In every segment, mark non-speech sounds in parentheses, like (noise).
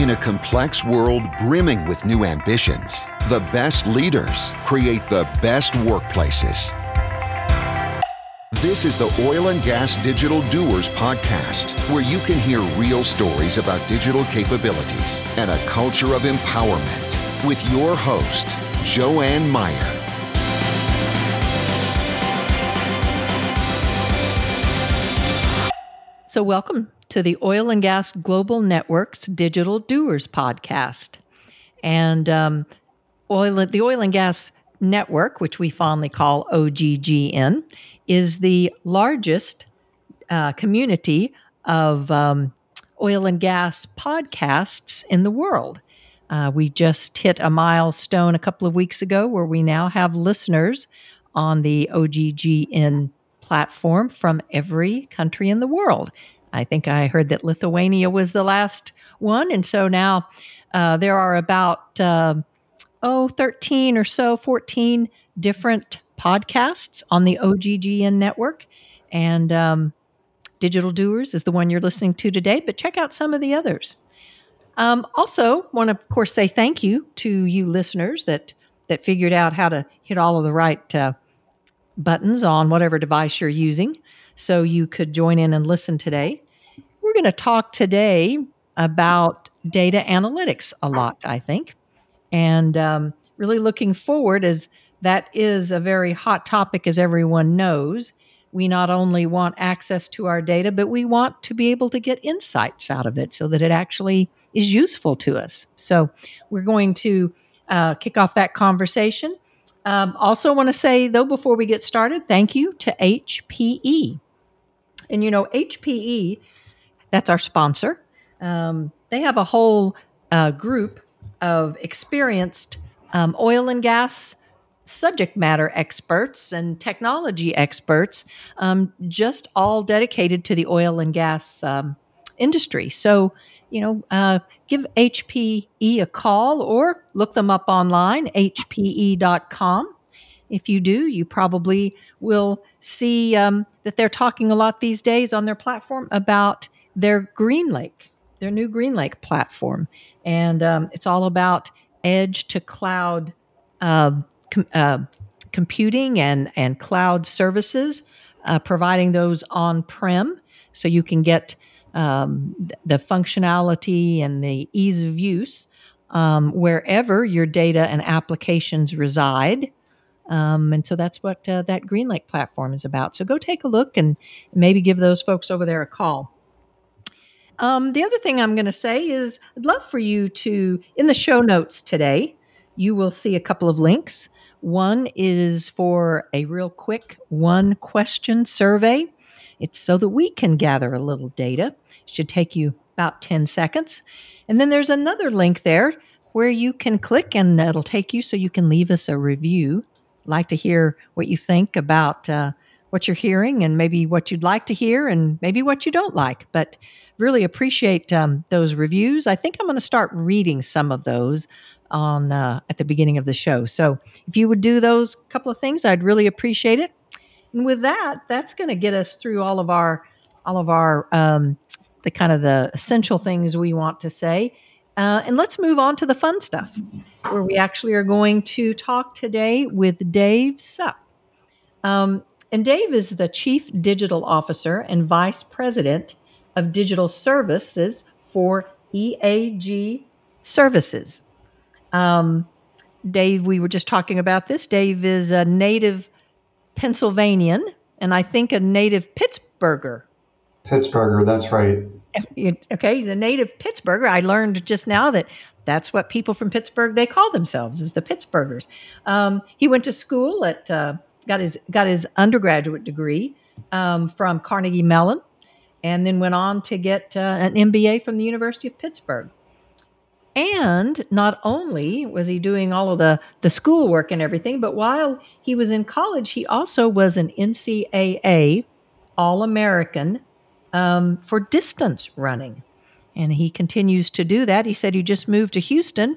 In a complex world brimming with new ambitions, the best leaders create the best workplaces. This is the Oil and Gas Digital Doers podcast, where you can hear real stories about digital capabilities and a culture of empowerment with your host, Joanne Meyer. So, welcome to the Oil and Gas Global Network's Digital Doers podcast. And um, oil, the Oil and Gas Network, which we fondly call OGGN, is the largest uh, community of um, oil and gas podcasts in the world. Uh, we just hit a milestone a couple of weeks ago where we now have listeners on the OGGN platform from every country in the world. I think I heard that Lithuania was the last one. And so now uh, there are about, uh, oh, 13 or so, 14 different podcasts on the OGGN network. And um, Digital Doers is the one you're listening to today, but check out some of the others. Um, also, want to, of course, say thank you to you listeners that that figured out how to hit all of the right uh, buttons on whatever device you're using so you could join in and listen today. We're going to talk today about data analytics a lot, I think, and um, really looking forward as that is a very hot topic, as everyone knows. We not only want access to our data, but we want to be able to get insights out of it so that it actually is useful to us. So, we're going to uh, kick off that conversation um, also, want to say, though, before we get started, thank you to HPE. And you know, HPE, that's our sponsor. Um, they have a whole uh, group of experienced um, oil and gas subject matter experts and technology experts, um, just all dedicated to the oil and gas um, industry. So you know, uh, give HPE a call or look them up online, hpe.com. If you do, you probably will see um, that they're talking a lot these days on their platform about their GreenLake, their new GreenLake platform. And um, it's all about edge to cloud uh, com- uh, computing and, and cloud services, uh, providing those on prem so you can get um, the functionality and the ease of use um, wherever your data and applications reside. Um, and so that's what uh, that GreenLake platform is about. So go take a look and maybe give those folks over there a call. Um, the other thing I'm going to say is I'd love for you to, in the show notes today, you will see a couple of links. One is for a real quick one question survey it's so that we can gather a little data. It should take you about 10 seconds. And then there's another link there where you can click and it'll take you so you can leave us a review. like to hear what you think about uh, what you're hearing and maybe what you'd like to hear and maybe what you don't like. But really appreciate um, those reviews. I think I'm going to start reading some of those on uh, at the beginning of the show. So if you would do those couple of things, I'd really appreciate it. And with that, that's going to get us through all of our all of our um, the kind of the essential things we want to say. Uh, and let's move on to the fun stuff, where we actually are going to talk today with Dave Supp. Um, and Dave is the Chief Digital Officer and Vice President of Digital Services for EAG Services. Um, Dave, we were just talking about this. Dave is a native Pennsylvanian, and I think a native Pittsburgher. Pittsburgher, that's right. Okay, he's a native Pittsburgher. I learned just now that that's what people from Pittsburgh they call themselves is the Pittsburghers. Um, he went to school at uh, got his got his undergraduate degree um, from Carnegie Mellon, and then went on to get uh, an MBA from the University of Pittsburgh. And not only was he doing all of the, the schoolwork and everything, but while he was in college, he also was an NCAA All American um, for distance running. And he continues to do that. He said he just moved to Houston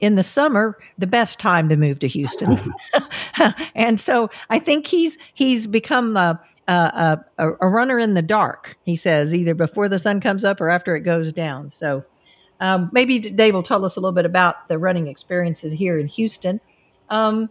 in the summer, the best time to move to Houston. (laughs) (laughs) and so I think he's he's become a, a, a, a runner in the dark, he says, either before the sun comes up or after it goes down. So um, maybe Dave will tell us a little bit about the running experiences here in Houston. Um,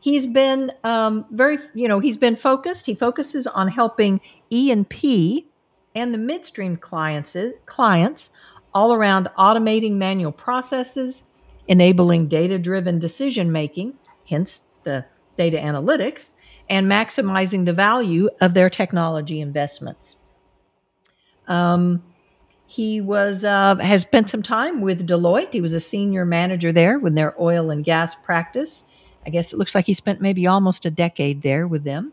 he's been um, very, you know, he's been focused. He focuses on helping E and P and the midstream clients clients all around automating manual processes, enabling data-driven decision making, hence the data analytics, and maximizing the value of their technology investments. Um, he was uh, has spent some time with Deloitte. He was a senior manager there with their oil and gas practice. I guess it looks like he spent maybe almost a decade there with them,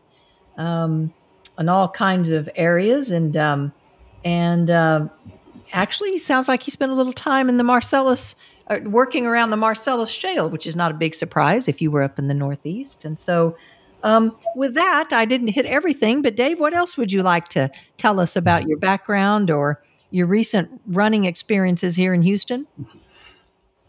um, in all kinds of areas. And um, and uh, actually, sounds like he spent a little time in the Marcellus, uh, working around the Marcellus Shale, which is not a big surprise if you were up in the Northeast. And so, um, with that, I didn't hit everything. But Dave, what else would you like to tell us about your background or your recent running experiences here in Houston?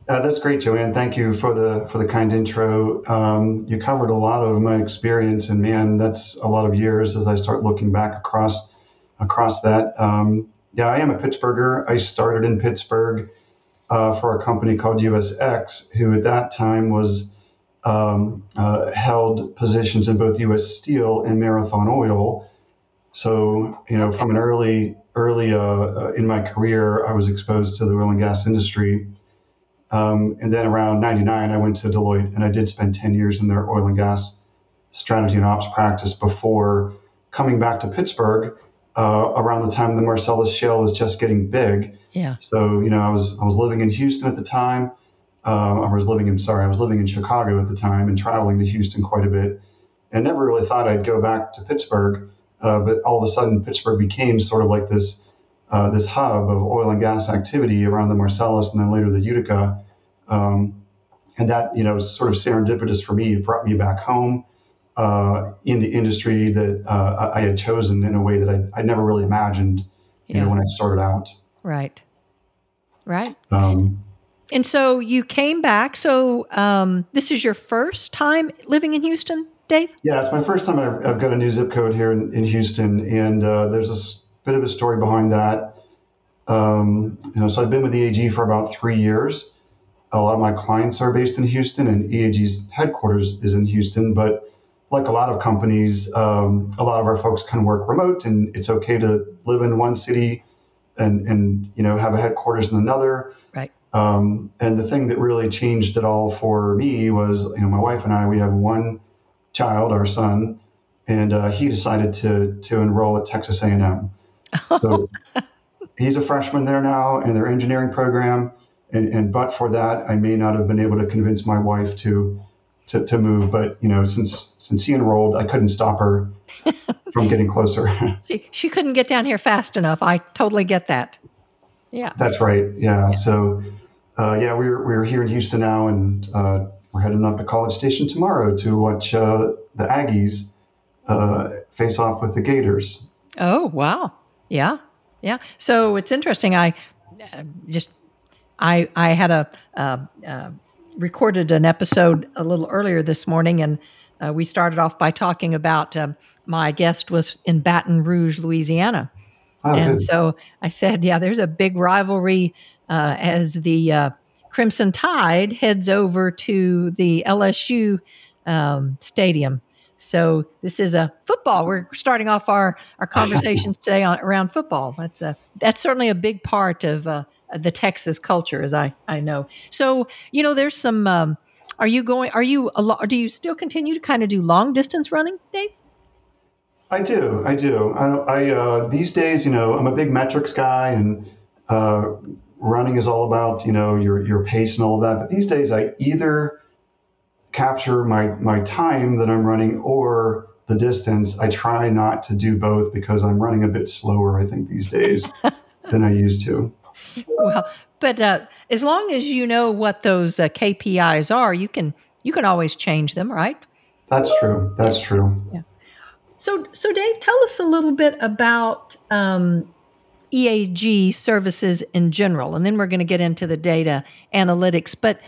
Uh, that's great, Joanne. Thank you for the for the kind intro. Um, you covered a lot of my experience, and man, that's a lot of years as I start looking back across across that. Um, yeah, I am a Pittsburgher. I started in Pittsburgh uh, for a company called USX, who at that time was um, uh, held positions in both U.S. Steel and Marathon Oil. So, you know, from an early early uh, uh, in my career, I was exposed to the oil and gas industry. Um, and then around 99, I went to Deloitte and I did spend 10 years in their oil and gas strategy and ops practice before coming back to Pittsburgh uh, around the time the Marcellus Shale was just getting big. Yeah. So, you know, I was, I was living in Houston at the time. Uh, I was living in, sorry, I was living in Chicago at the time and traveling to Houston quite a bit and never really thought I'd go back to Pittsburgh. Uh, but all of a sudden, Pittsburgh became sort of like this uh, this hub of oil and gas activity around the Marcellus and then later the Utica. Um, and that, you know, sort of serendipitous for me. It brought me back home uh, in the industry that uh, I had chosen in a way that I, I never really imagined, you yeah. know, when I started out. Right. Right. Um, and so you came back. So um, this is your first time living in Houston? Dave? Yeah, it's my first time I've, I've got a new zip code here in, in Houston, and uh, there's a bit of a story behind that. Um, you know, so I've been with EAG for about three years. A lot of my clients are based in Houston, and EAG's headquarters is in Houston. But like a lot of companies, um, a lot of our folks can work remote, and it's okay to live in one city and and you know have a headquarters in another. Right. Um, and the thing that really changed it all for me was, you know, my wife and I, we have one child, our son, and uh, he decided to to enroll at Texas A&M. (laughs) So he's a freshman there now in their engineering program, and, and but for that, I may not have been able to convince my wife to to, to move. But you know, since since he enrolled, I couldn't stop her (laughs) from getting closer. (laughs) she she couldn't get down here fast enough. I totally get that. Yeah, that's right. Yeah, yeah. so. Uh, yeah, we're we're here in Houston now, and uh, we're heading up to College Station tomorrow to watch uh, the Aggies uh, face off with the Gators. Oh wow! Yeah, yeah. So it's interesting. I uh, just I I had a uh, uh, recorded an episode a little earlier this morning, and uh, we started off by talking about my guest was in Baton Rouge, Louisiana. Oh, and good. so I said, yeah, there's a big rivalry as the Crimson Tide heads over to the LSU um, stadium. So this is a football. We're starting off our our conversations today on around football. That's a that's certainly a big part of uh, the Texas culture, as I I know. So you know, there's some. Um, are you going? Are you a lo- Do you still continue to kind of do long distance running, Dave? I do. I do. I, I uh, these days, you know, I'm a big metrics guy, and uh, running is all about you know your your pace and all of that. But these days, I either capture my my time that I'm running or the distance. I try not to do both because I'm running a bit slower. I think these days (laughs) than I used to. Well, but uh, as long as you know what those uh, KPIs are, you can you can always change them, right? That's true. That's true. Yeah. So, so Dave, tell us a little bit about um, EAG services in general, and then we're going to get into the data analytics. But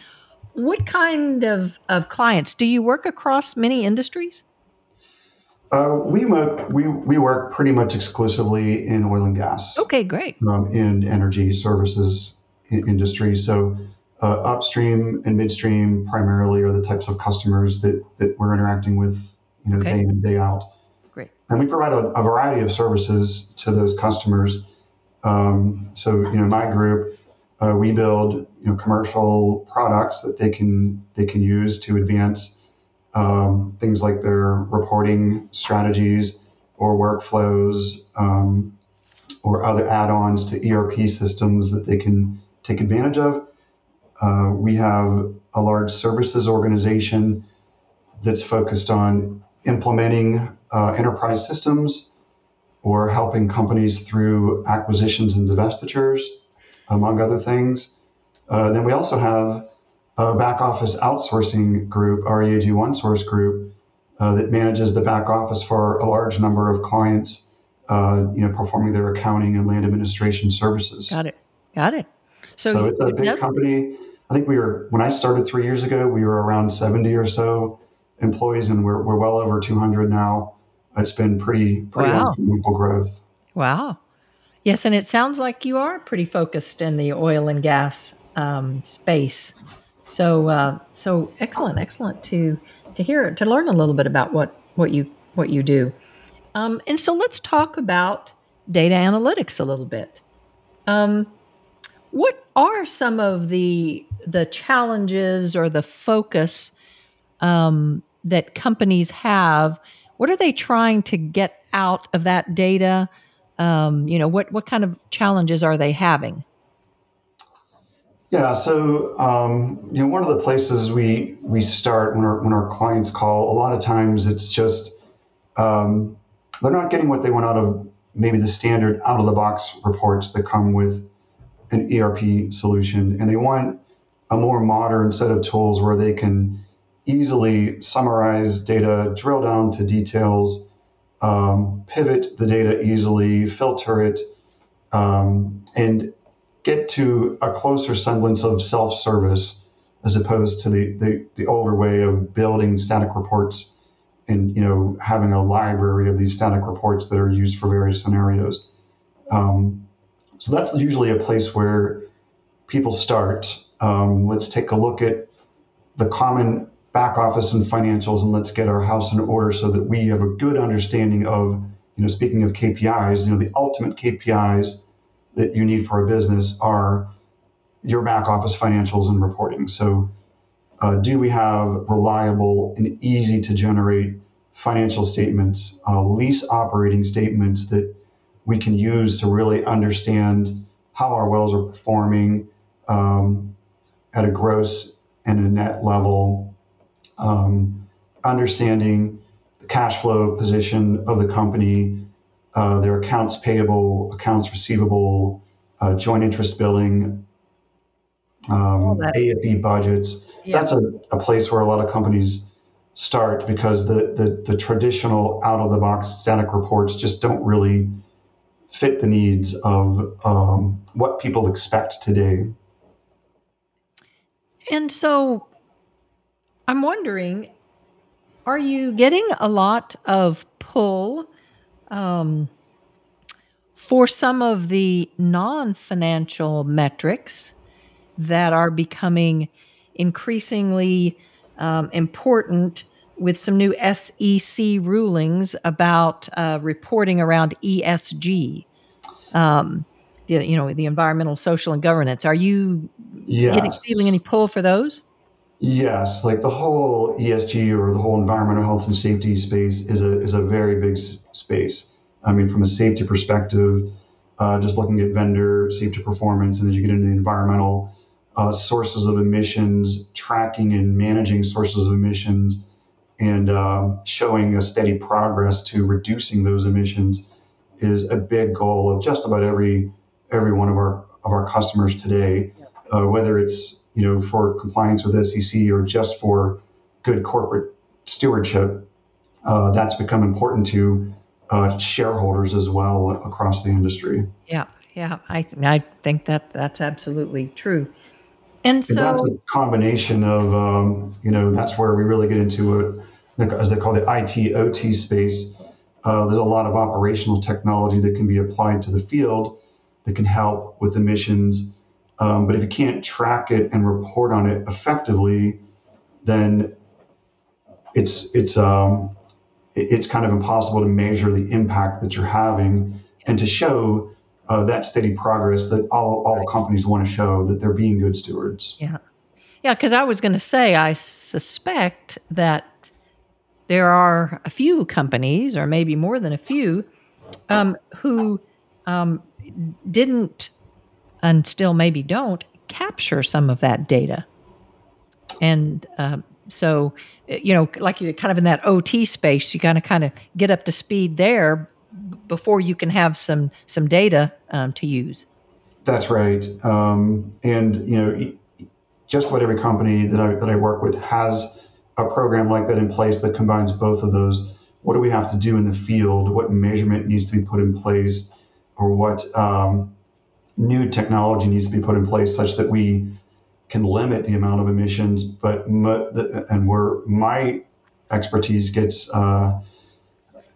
what kind of, of clients do you work across many industries? Uh, we, work, we, we work pretty much exclusively in oil and gas. Okay, great. Um, in energy services industry. So uh, upstream and midstream primarily are the types of customers that, that we're interacting with, you know, okay. day in and day out. Great. And we provide a, a variety of services to those customers. Um, so, you know, my group, uh, we build, you know, commercial products that they can they can use to advance um, things like their reporting strategies or workflows um, or other add-ons to ERP systems that they can take advantage of. Uh, we have a large services organization that's focused on implementing uh, enterprise systems or helping companies through acquisitions and divestitures, among other things. Uh, then we also have a back office outsourcing group, REAG EAG OneSource group, uh, that manages the back office for a large number of clients, uh, you know, performing their accounting and land administration services. Got it. Got it. So, so it's a big company. I think we were when I started three years ago, we were around 70 or so employees, and we're we're well over 200 now. It's been pretty pretty wow. growth. Wow. Yes, and it sounds like you are pretty focused in the oil and gas um, space. So uh, so excellent, excellent to to hear to learn a little bit about what what you what you do. Um, and so let's talk about data analytics a little bit. Um, what are some of the the challenges or the focus um, that companies have? What are they trying to get out of that data? Um, you know, what what kind of challenges are they having? Yeah, so um, you know, one of the places we we start when our when our clients call, a lot of times it's just um, they're not getting what they want out of maybe the standard out of the box reports that come with an ERP solution, and they want a more modern set of tools where they can easily summarize data, drill down to details, um, pivot the data easily, filter it, um, and get to a closer semblance of self-service as opposed to the, the, the older way of building static reports and you know having a library of these static reports that are used for various scenarios. Um, so that's usually a place where people start. Um, let's take a look at the common back office and financials and let's get our house in order so that we have a good understanding of, you know, speaking of KPIs, you know, the ultimate KPIs that you need for a business are your back office financials and reporting. So, uh, do we have reliable and easy to generate financial statements, uh, lease operating statements that we can use to really understand how our wells are performing um, at a gross and a net level, um, understanding the cash flow position of the company, uh, their accounts payable, accounts receivable, uh, joint interest billing, um, AFE budgets. Yeah. That's a, a place where a lot of companies start because the, the, the traditional out of the box static reports just don't really fit the needs of um, what people expect today. And so I'm wondering are you getting a lot of pull um, for some of the non financial metrics that are becoming increasingly um, important with some new SEC rulings about uh, reporting around ESG. Um, the, you know, the environmental, social, and governance. Are you yes. getting, feeling any pull for those? Yes, like the whole ESG or the whole environmental health and safety space is a is a very big space. I mean, from a safety perspective, uh, just looking at vendor safety performance, and as you get into the environmental uh, sources of emissions, tracking and managing sources of emissions, and uh, showing a steady progress to reducing those emissions is a big goal of just about every every one of our of our customers today, uh, whether it's you know for compliance with SEC or just for good corporate stewardship. Uh, that's become important to uh, shareholders as well across the industry. Yeah, yeah, I I think that that's absolutely true. And so and that's a combination of, um, you know, that's where we really get into it, as they call the IT OT space. Uh, there's a lot of operational technology that can be applied to the field that can help with emissions Um, but if you can't track it and report on it effectively, then it's it's um, it's kind of impossible to measure the impact that you're having and to show uh, that steady progress that all all companies want to show that they're being good stewards. Yeah, yeah. Because I was going to say, I suspect that there are a few companies, or maybe more than a few, um, who um, didn't and still maybe don't capture some of that data. And um, so, you know, like you're kind of in that OT space, you got to kind of get up to speed there before you can have some some data um, to use. That's right. Um, and you know, just about every company that I that I work with has a program like that in place that combines both of those. What do we have to do in the field? What measurement needs to be put in place, or what um, new technology needs to be put in place such that we can limit the amount of emissions. But and where my expertise gets uh,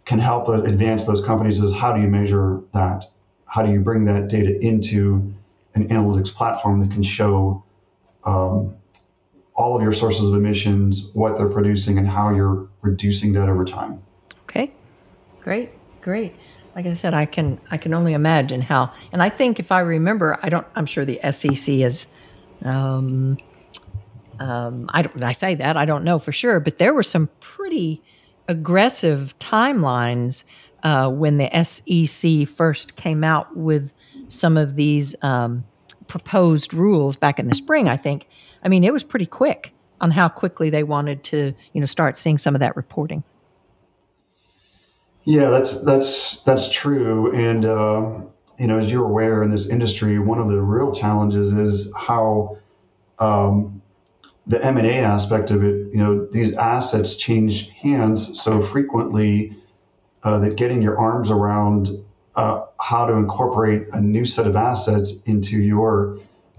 can help advance those companies is how do you measure that? How do you bring that data into an analytics platform that can show um, all of your sources of emissions, what they're producing, and how you're reducing that over time. Okay, great, great like I said, I can I can only imagine how. And I think if I remember, I don't. I'm sure the SEC is. Um, um, I don't. I say that I don't know for sure, but there were some pretty aggressive timelines uh, when the SEC first came out with some of these um, proposed rules back in the spring. I think. I mean, it was pretty quick on how quickly they wanted to, you know, start seeing some of that reporting. Yeah, that's that's that's true. And uh, you know, as you're aware in this industry, one of the real challenges is how um, the M and A aspect of it. You know, these assets change hands so frequently uh, that getting your arms around uh, how to incorporate a new set of assets into your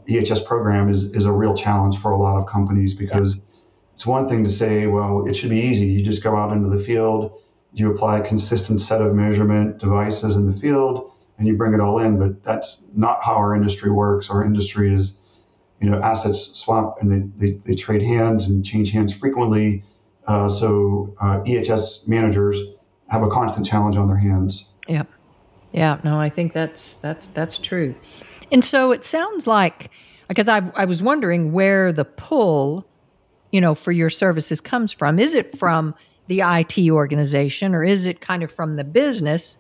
EHS program is is a real challenge for a lot of companies because yeah. it's one thing to say, well, it should be easy. You just go out into the field you apply a consistent set of measurement devices in the field and you bring it all in. But that's not how our industry works. Our industry is, you know, assets swap and they, they, they trade hands and change hands frequently. Uh, so uh, EHS managers have a constant challenge on their hands. Yeah, yeah. No, I think that's that's that's true. And so it sounds like because I I was wondering where the pull, you know, for your services comes from. Is it from the IT organization, or is it kind of from the business?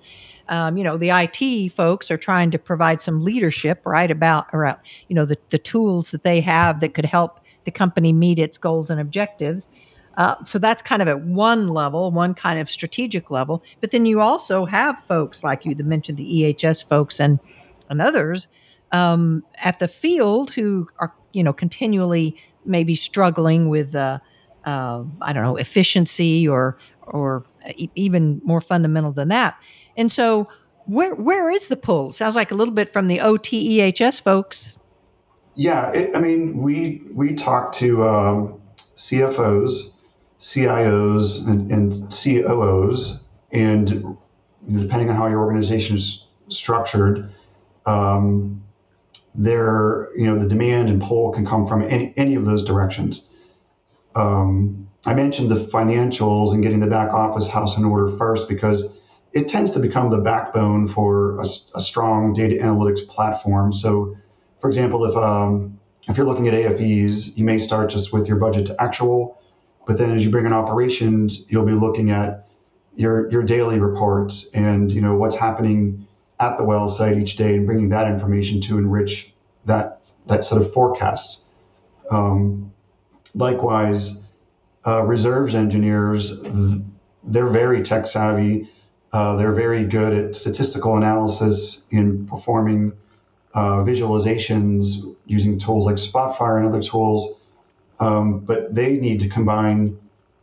Um, you know, the IT folks are trying to provide some leadership, right, about around you know the the tools that they have that could help the company meet its goals and objectives. Uh, so that's kind of at one level, one kind of strategic level. But then you also have folks like you mentioned the EHS folks and and others um, at the field who are you know continually maybe struggling with uh, uh, I don't know efficiency or or even more fundamental than that. And so where where is the pull? Sounds like a little bit from the OTEHS folks. Yeah, it, I mean we we talk to um, CFOs, CIOs, and, and COOs, and depending on how your organization is structured, um, there you know the demand and pull can come from any any of those directions um, I mentioned the financials and getting the back office house in order first because it tends to become the backbone for a, a strong data analytics platform. So, for example, if um, if you're looking at AFEs, you may start just with your budget to actual, but then as you bring in operations, you'll be looking at your your daily reports and you know what's happening at the well site each day and bringing that information to enrich that that set of forecasts. Um, likewise, uh, reserves engineers, they're very tech savvy. Uh, they're very good at statistical analysis in performing uh, visualizations using tools like Spotfire and other tools. Um, but they need to combine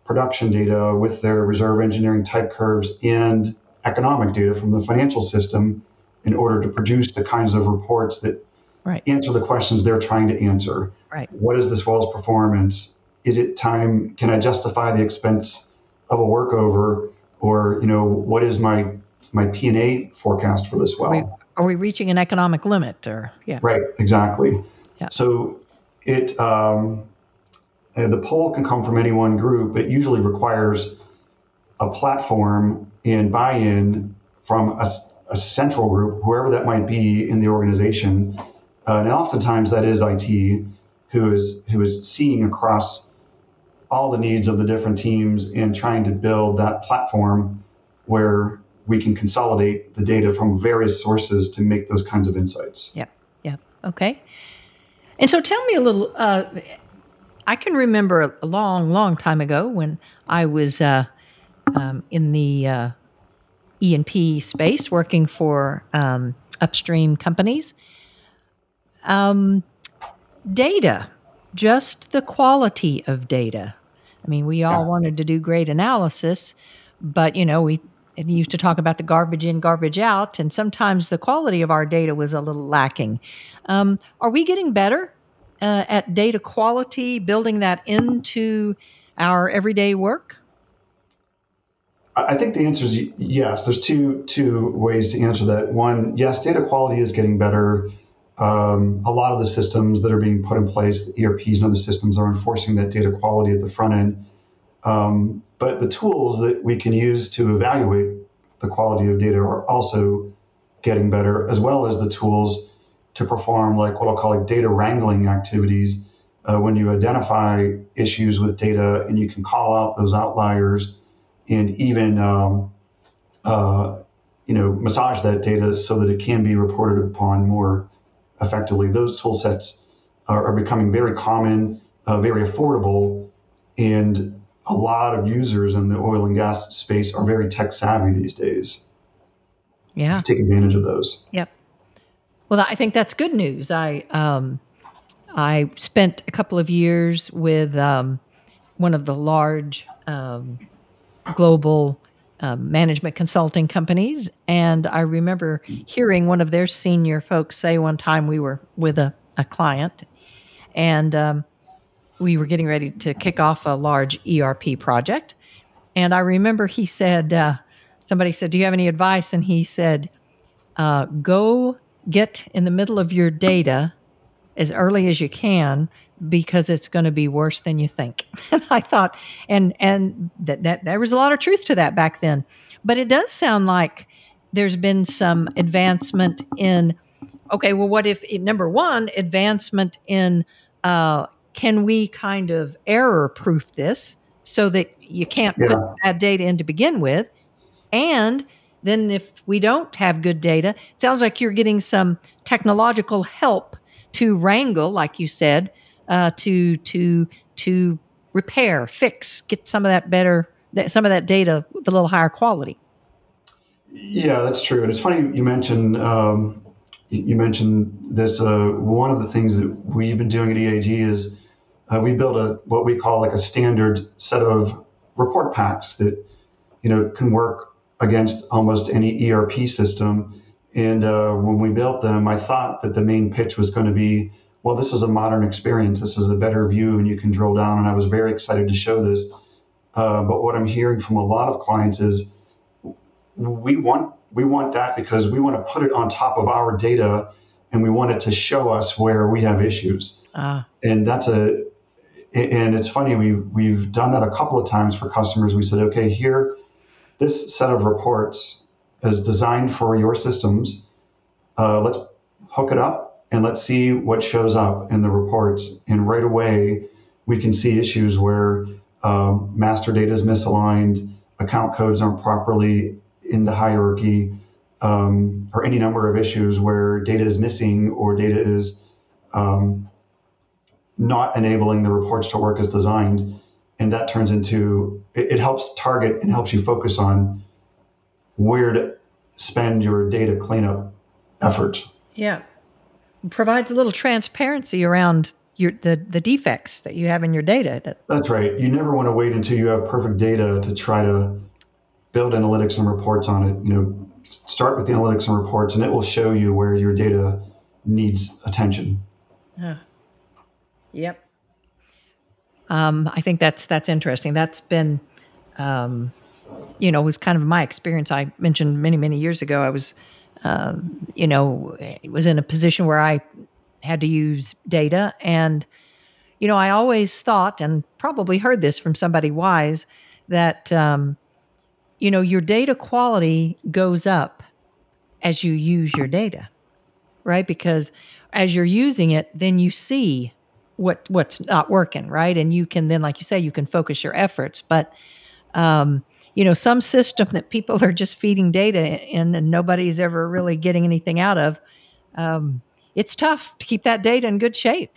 production data with their reserve engineering type curves and economic data from the financial system in order to produce the kinds of reports that right. answer the questions they're trying to answer. Right. What is this well's performance? Is it time? Can I justify the expense of a workover? Or you know, what is my my P and A forecast for this well? Are we, are we reaching an economic limit? Or yeah. Right. Exactly. Yeah. So it um, the poll can come from any one group, but it usually requires a platform and buy-in from a, a central group, whoever that might be in the organization. Uh, and oftentimes that is IT, who is who is seeing across all the needs of the different teams and trying to build that platform where we can consolidate the data from various sources to make those kinds of insights. Yeah, yeah, okay. And so, tell me a little. Uh, I can remember a long, long time ago when I was uh, um, in the uh, E&P space working for um, upstream companies. Um, data, just the quality of data. I mean, we all yeah. wanted to do great analysis, but you know, we used to talk about the garbage in, garbage out, and sometimes the quality of our data was a little lacking. Um, are we getting better uh, at data quality, building that into our everyday work? I think the answer is yes. There's two two ways to answer that. One, yes, data quality is getting better. Um, a lot of the systems that are being put in place, the ERPs and other systems, are enforcing that data quality at the front end. Um, but the tools that we can use to evaluate the quality of data are also getting better, as well as the tools to perform like what I'll call like data wrangling activities. Uh, when you identify issues with data and you can call out those outliers and even um, uh, you know massage that data so that it can be reported upon more effectively. Those tool sets are, are becoming very common, uh, very affordable, and a lot of users in the oil and gas space are very tech savvy these days. Yeah, take advantage of those. Yep. Well, I think that's good news. I um, I spent a couple of years with um, one of the large um, global uh, management consulting companies, and I remember hearing one of their senior folks say one time we were with a, a client, and um, we were getting ready to kick off a large ERP project, and I remember he said, uh, somebody said, "Do you have any advice?" And he said, uh, "Go." get in the middle of your data as early as you can because it's going to be worse than you think. (laughs) And I thought, and and that, that there was a lot of truth to that back then. But it does sound like there's been some advancement in. Okay, well, what if number one advancement in uh, can we kind of error proof this so that you can't yeah. put bad data in to begin with, and then, if we don't have good data, it sounds like you're getting some technological help to wrangle, like you said, uh, to to to repair, fix, get some of that better, some of that data with a little higher quality. Yeah, that's true. And it's funny you mentioned um, you mentioned this. Uh, one of the things that we've been doing at EAG is uh, we built a what we call like a standard set of report packs that you know can work against almost any ERP system. And uh, when we built them, I thought that the main pitch was going to be, well, this is a modern experience. This is a better view, and you can drill down. And I was very excited to show this. Uh, but what I'm hearing from a lot of clients is, we want we want that because we want to put it on top of our data, and we want it to show us where we have issues. Ah. And that's a and it's funny we've we've done that a couple of times for customers. We said, okay, here this set of reports is designed for your systems. Uh, let's hook it up and let's see what shows up in the reports. And right away, we can see issues where um, master data is misaligned, account codes aren't properly in the hierarchy, um, or any number of issues where data is missing or data is um, not enabling the reports to work as designed and that turns into it, it helps target and helps you focus on where to spend your data cleanup effort. Yeah, provides a little transparency around your the the defects that you have in your data. That's right. You never want to wait until you have perfect data to try to build analytics and reports on it. You know, start with the analytics and reports, and it will show you where your data needs attention. Yeah. Yep. Um, I think that's that's interesting. That's been, um, you know, was kind of my experience. I mentioned many many years ago. I was, uh, you know, was in a position where I had to use data. And, you know, I always thought, and probably heard this from somebody wise, that, um, you know, your data quality goes up as you use your data, right? Because as you're using it, then you see what what's not working, right? And you can then, like you say, you can focus your efforts. But um, you know, some system that people are just feeding data in and nobody's ever really getting anything out of, um, it's tough to keep that data in good shape.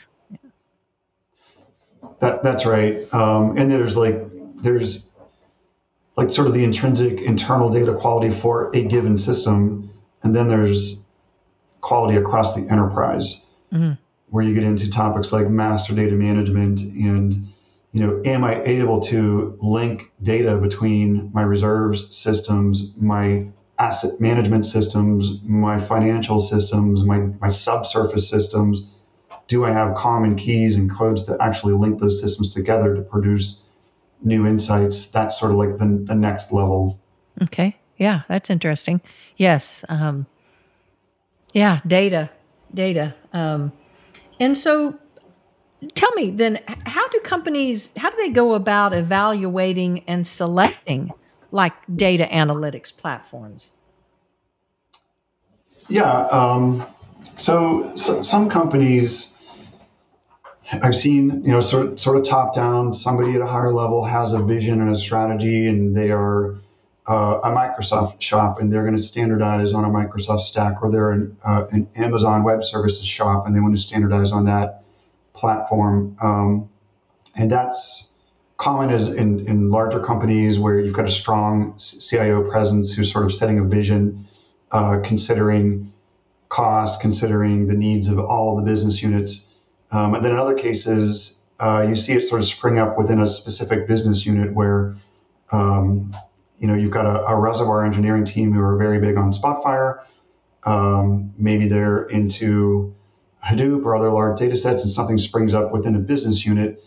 That that's right. Um, and there's like there's like sort of the intrinsic internal data quality for a given system, and then there's quality across the enterprise, mm-hmm. where you get into topics like master data management and you know, am I able to link data between my reserves systems, my asset management systems, my financial systems, my, my subsurface systems? Do I have common keys and codes that actually link those systems together to produce new insights? That's sort of like the, the next level. Okay. Yeah, that's interesting. Yes. Um, yeah, data, data. Um, and so tell me then how do companies how do they go about evaluating and selecting like data analytics platforms? Yeah um, so, so, some companies i've seen you know sort, sort of top down somebody at a higher level has a vision and a strategy and they are uh, a microsoft shop and they're going to standardize on a microsoft stack or they're an, uh, an amazon web services shop and they want to standardize on that platform. Um, and that's common as in, in larger companies where you've got a strong CIO presence who's sort of setting a vision, uh, considering cost, considering the needs of all of the business units. Um, and then in other cases, uh, you see it sort of spring up within a specific business unit where, um, you know, you've got a, a, reservoir engineering team who are very big on Spotfire. Um, maybe they're into Hadoop or other large data sets and something springs up within a business unit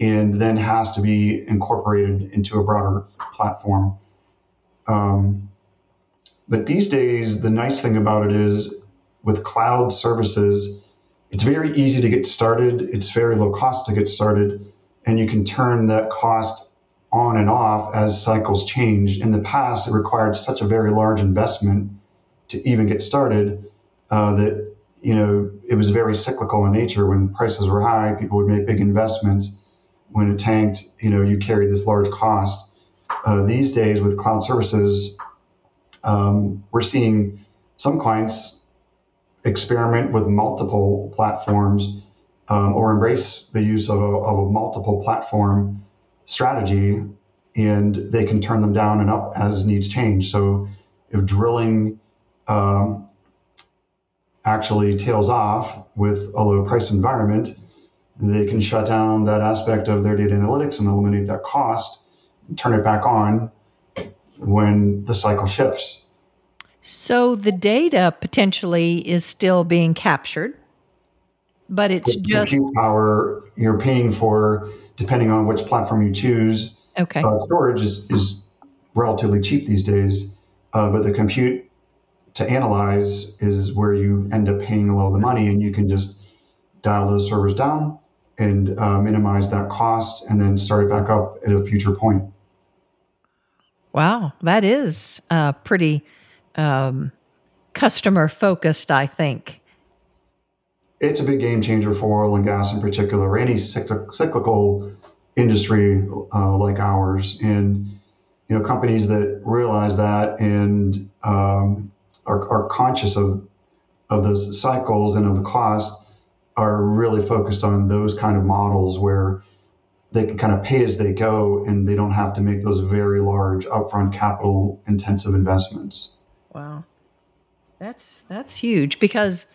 and then has to be incorporated into a broader platform. Um, but these days, the nice thing about it is with cloud services, it's very easy to get started. It's very low cost to get started, and you can turn that cost on and off as cycles change. In the past, it required such a very large investment to even get started uh, that you know, it was very cyclical in nature. When prices were high, people would make big investments. When it tanked, you know, you carry this large cost. Uh, these days, with cloud services, um, we're seeing some clients experiment with multiple platforms um, or embrace the use of a, of a multiple platform strategy, and they can turn them down and up as needs change. So, if drilling um, actually tails off with a low price environment, they can shut down that aspect of their data analytics and eliminate that cost and turn it back on when the cycle shifts. So the data potentially is still being captured, but it's With just power you're paying for depending on which platform you choose. Okay. Uh, storage is, is relatively cheap these days, uh, but the compute to analyze is where you end up paying a lot of the money and you can just dial those servers down and uh, minimize that cost and then start it back up at a future point. Wow, that is uh, pretty um, customer focused, I think. It's a big game changer for oil and gas in particular, any cyclical industry uh, like ours. And you know, companies that realize that and um, are, are conscious of of those cycles and of the cost are really focused on those kind of models where they can kind of pay as they go and they don't have to make those very large upfront capital intensive investments. Wow. That's that's huge because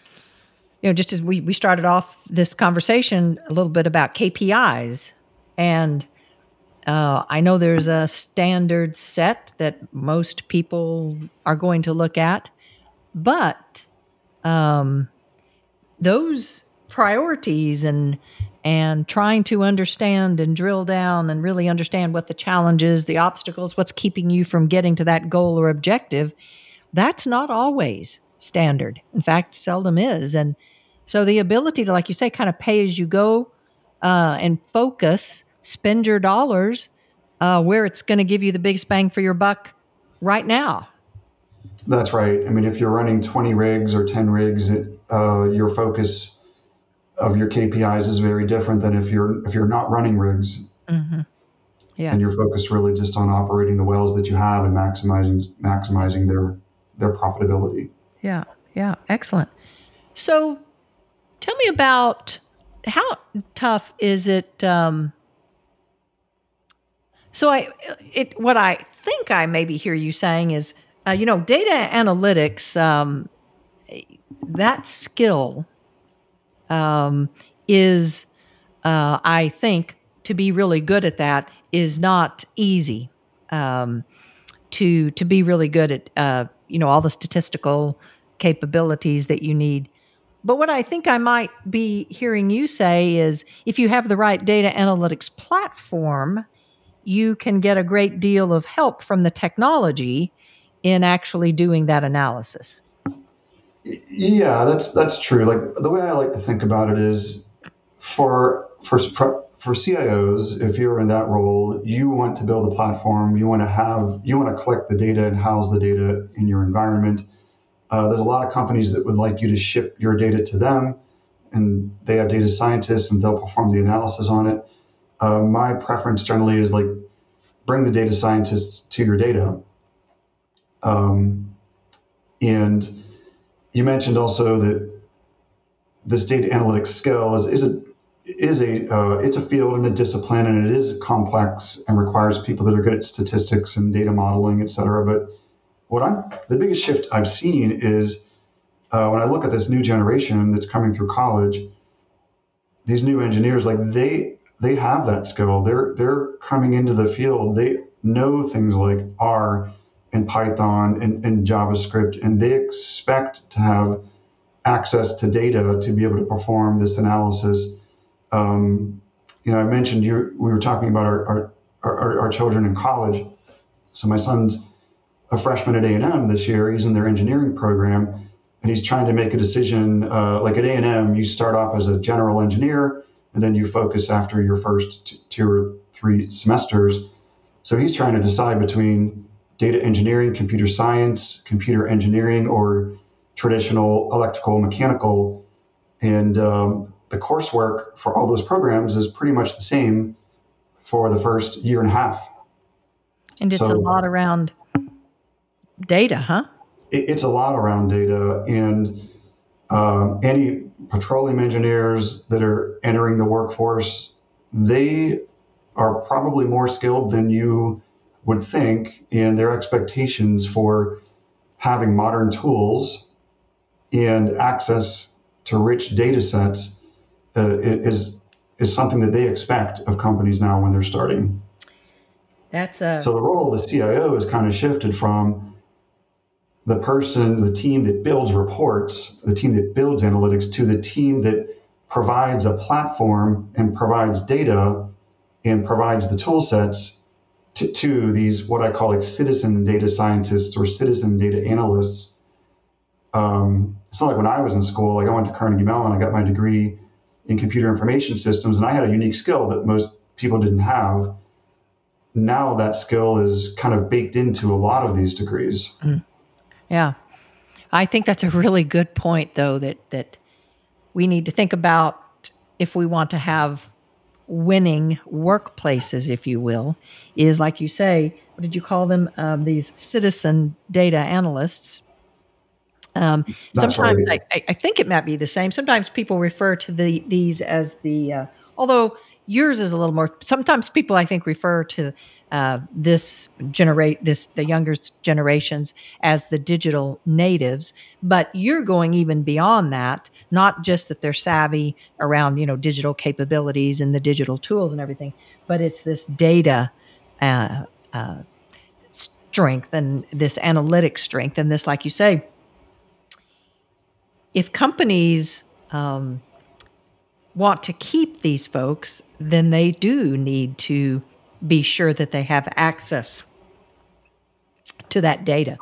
you know just as we we started off this conversation a little bit about KPIs and uh, I know there's a standard set that most people are going to look at. But um, those priorities and and trying to understand and drill down and really understand what the challenges, the obstacles, what's keeping you from getting to that goal or objective, that's not always standard. In fact, seldom is. And So the ability to, like you say, kind of pay as you go uh, and focus, spend your dollars uh, where it's going to give you the biggest bang for your buck right now. That's right. I mean, if you're running 20 rigs or 10 rigs, it, uh, your focus of your KPIs is very different than if you're if you're not running rigs. Mm-hmm. Yeah. And you're focused really just on operating the wells that you have and maximizing maximizing their their profitability. Yeah. Yeah. Excellent. So, tell me about how tough is it? Um, so I, it what I think I maybe hear you saying is, uh, you know, data analytics. Um, that skill um, is, uh, I think, to be really good at that is not easy. Um, to to be really good at uh, you know all the statistical capabilities that you need. But what I think I might be hearing you say is if you have the right data analytics platform, you can get a great deal of help from the technology in actually doing that analysis. Yeah, that's that's true. Like the way I like to think about it is for for for CIOs, if you're in that role, you want to build a platform. You want to have you want to collect the data and house the data in your environment. Uh, there's a lot of companies that would like you to ship your data to them, and they have data scientists and they'll perform the analysis on it. Uh, my preference generally is like bring the data scientists to your data. Um, and you mentioned also that this data analytics skill is, is a is a uh, it's a field and a discipline and it is complex and requires people that are good at statistics and data modeling, et cetera. But what I'm the biggest shift I've seen is uh, when I look at this new generation that's coming through college, these new engineers like they they have that skill. They're they're coming into the field. They know things like R and Python and, and JavaScript, and they expect to have access to data to be able to perform this analysis. Um, you know, I mentioned you. We were talking about our, our our, our children in college. So my son's a freshman at A&M this year. He's in their engineering program, and he's trying to make a decision. Uh, like at A&M, you start off as a general engineer, and then you focus after your first t- two or three semesters. So he's trying to decide between data engineering, computer science, computer engineering, or traditional electrical mechanical. And um, the coursework for all those programs is pretty much the same for the first year and a half. And it's so, a lot around data, huh? It, it's a lot around data. And um, any petroleum engineers that are entering the workforce, they are probably more skilled than you would think, and their expectations for having modern tools and access to rich data sets uh, is is something that they expect of companies now when they're starting. That's a so the role of the CIO has kind of shifted from the person, the team that builds reports, the team that builds analytics, to the team that provides a platform and provides data and provides the tool sets to, to these what I call like citizen data scientists or citizen data analysts. Um, it's not like when I was in school, like I went to Carnegie Mellon, I got my degree in computer information systems, and I had a unique skill that most people didn't have. Now that skill is kind of baked into a lot of these degrees. Mm. Yeah. I think that's a really good point though that that we need to think about if we want to have winning workplaces, if you will, is like you say, what did you call them? Um, these citizen data analysts. Um, sometimes. I, I, think it might be the same. Sometimes people refer to the these as the uh, although yours is a little more. Sometimes people I think refer to uh, this generate this the younger generations as the digital natives, but you're going even beyond that. Not just that they're savvy around you know digital capabilities and the digital tools and everything, but it's this data. Uh, uh, strength and this analytic strength and this like you say if companies um, want to keep these folks, then they do need to be sure that they have access to that data.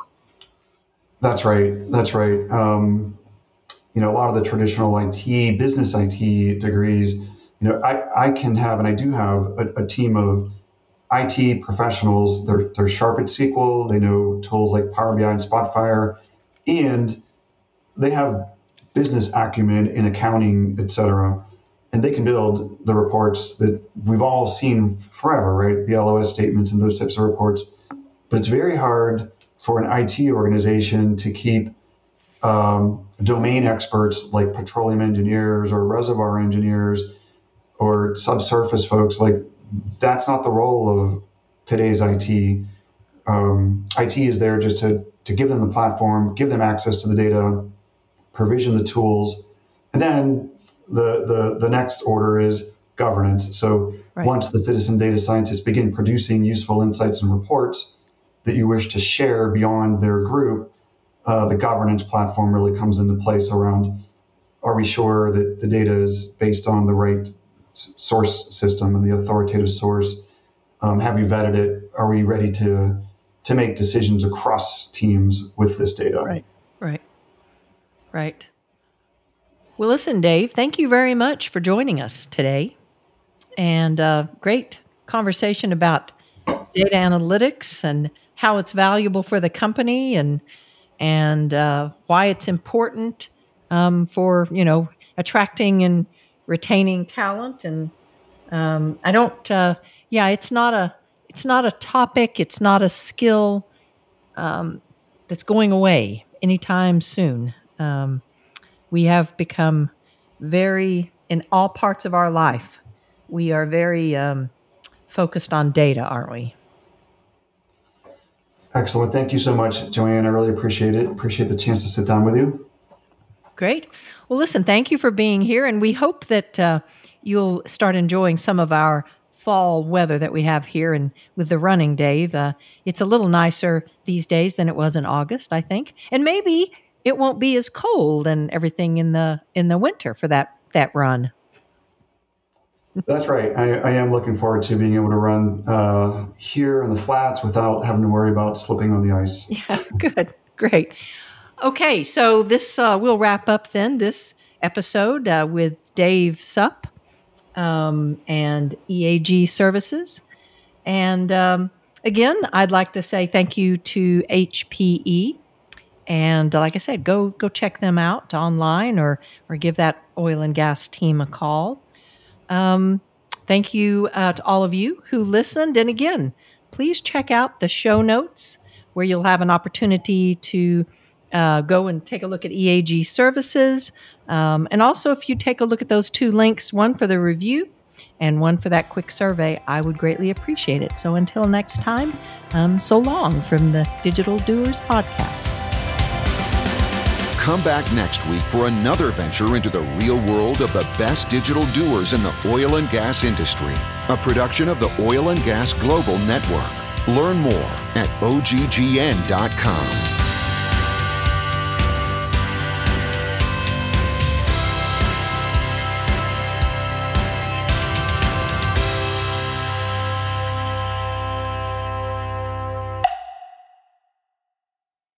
That's right. That's right. Um, you know, a lot of the traditional IT, business IT degrees, you know, I, I can have, and I do have a, a team of IT professionals. They're, they're sharp at SQL. They know tools like Power BI and Spotfire, and they have business acumen in accounting, et cetera. And they can build the reports that we've all seen forever, right? The LOS statements and those types of reports. But it's very hard for an IT organization to keep um, domain experts like petroleum engineers or reservoir engineers or subsurface folks like that's not the role of today's IT. Um, IT is there just to to give them the platform, give them access to the data, provision the tools, and then the the the next order is governance. So right. once the citizen data scientists begin producing useful insights and reports that you wish to share beyond their group, uh, the governance platform really comes into place around are we sure that the data is based on the right source system and the authoritative source? Um, have you vetted it? Are we ready to to make decisions across teams with this data? Right, right, right. Well, listen, Dave. Thank you very much for joining us today, and uh, great conversation about data analytics and how it's valuable for the company and and uh, why it's important um, for you know attracting and retaining talent. And um, I don't, uh, yeah, it's not a it's not a topic. It's not a skill um, that's going away anytime soon. Um, we have become very in all parts of our life. We are very um, focused on data, aren't we? Excellent. Thank you so much, Joanne. I really appreciate it. Appreciate the chance to sit down with you. Great. Well, listen, thank you for being here, and we hope that uh, you'll start enjoying some of our fall weather that we have here and with the running, Dave. Uh, it's a little nicer these days than it was in August, I think, and maybe it won't be as cold and everything in the in the winter for that that run. That's right. I, I, am looking forward to being able to run uh, here in the flats without having to worry about slipping on the ice. (laughs) Yeah, good, great. Okay, so this uh, we'll wrap up then this episode uh, with Dave Supp um, and EAG Services, and um, again, I'd like to say thank you to HPE. And like I said, go go check them out online or or give that oil and gas team a call. Um, thank you uh, to all of you who listened. And again, please check out the show notes where you'll have an opportunity to uh, go and take a look at EAG services. Um, and also, if you take a look at those two links, one for the review and one for that quick survey, I would greatly appreciate it. So until next time, um, so long from the Digital Doers Podcast. Come back next week for another venture into the real world of the best digital doers in the oil and gas industry, a production of the Oil and Gas Global Network. Learn more at oggn.com.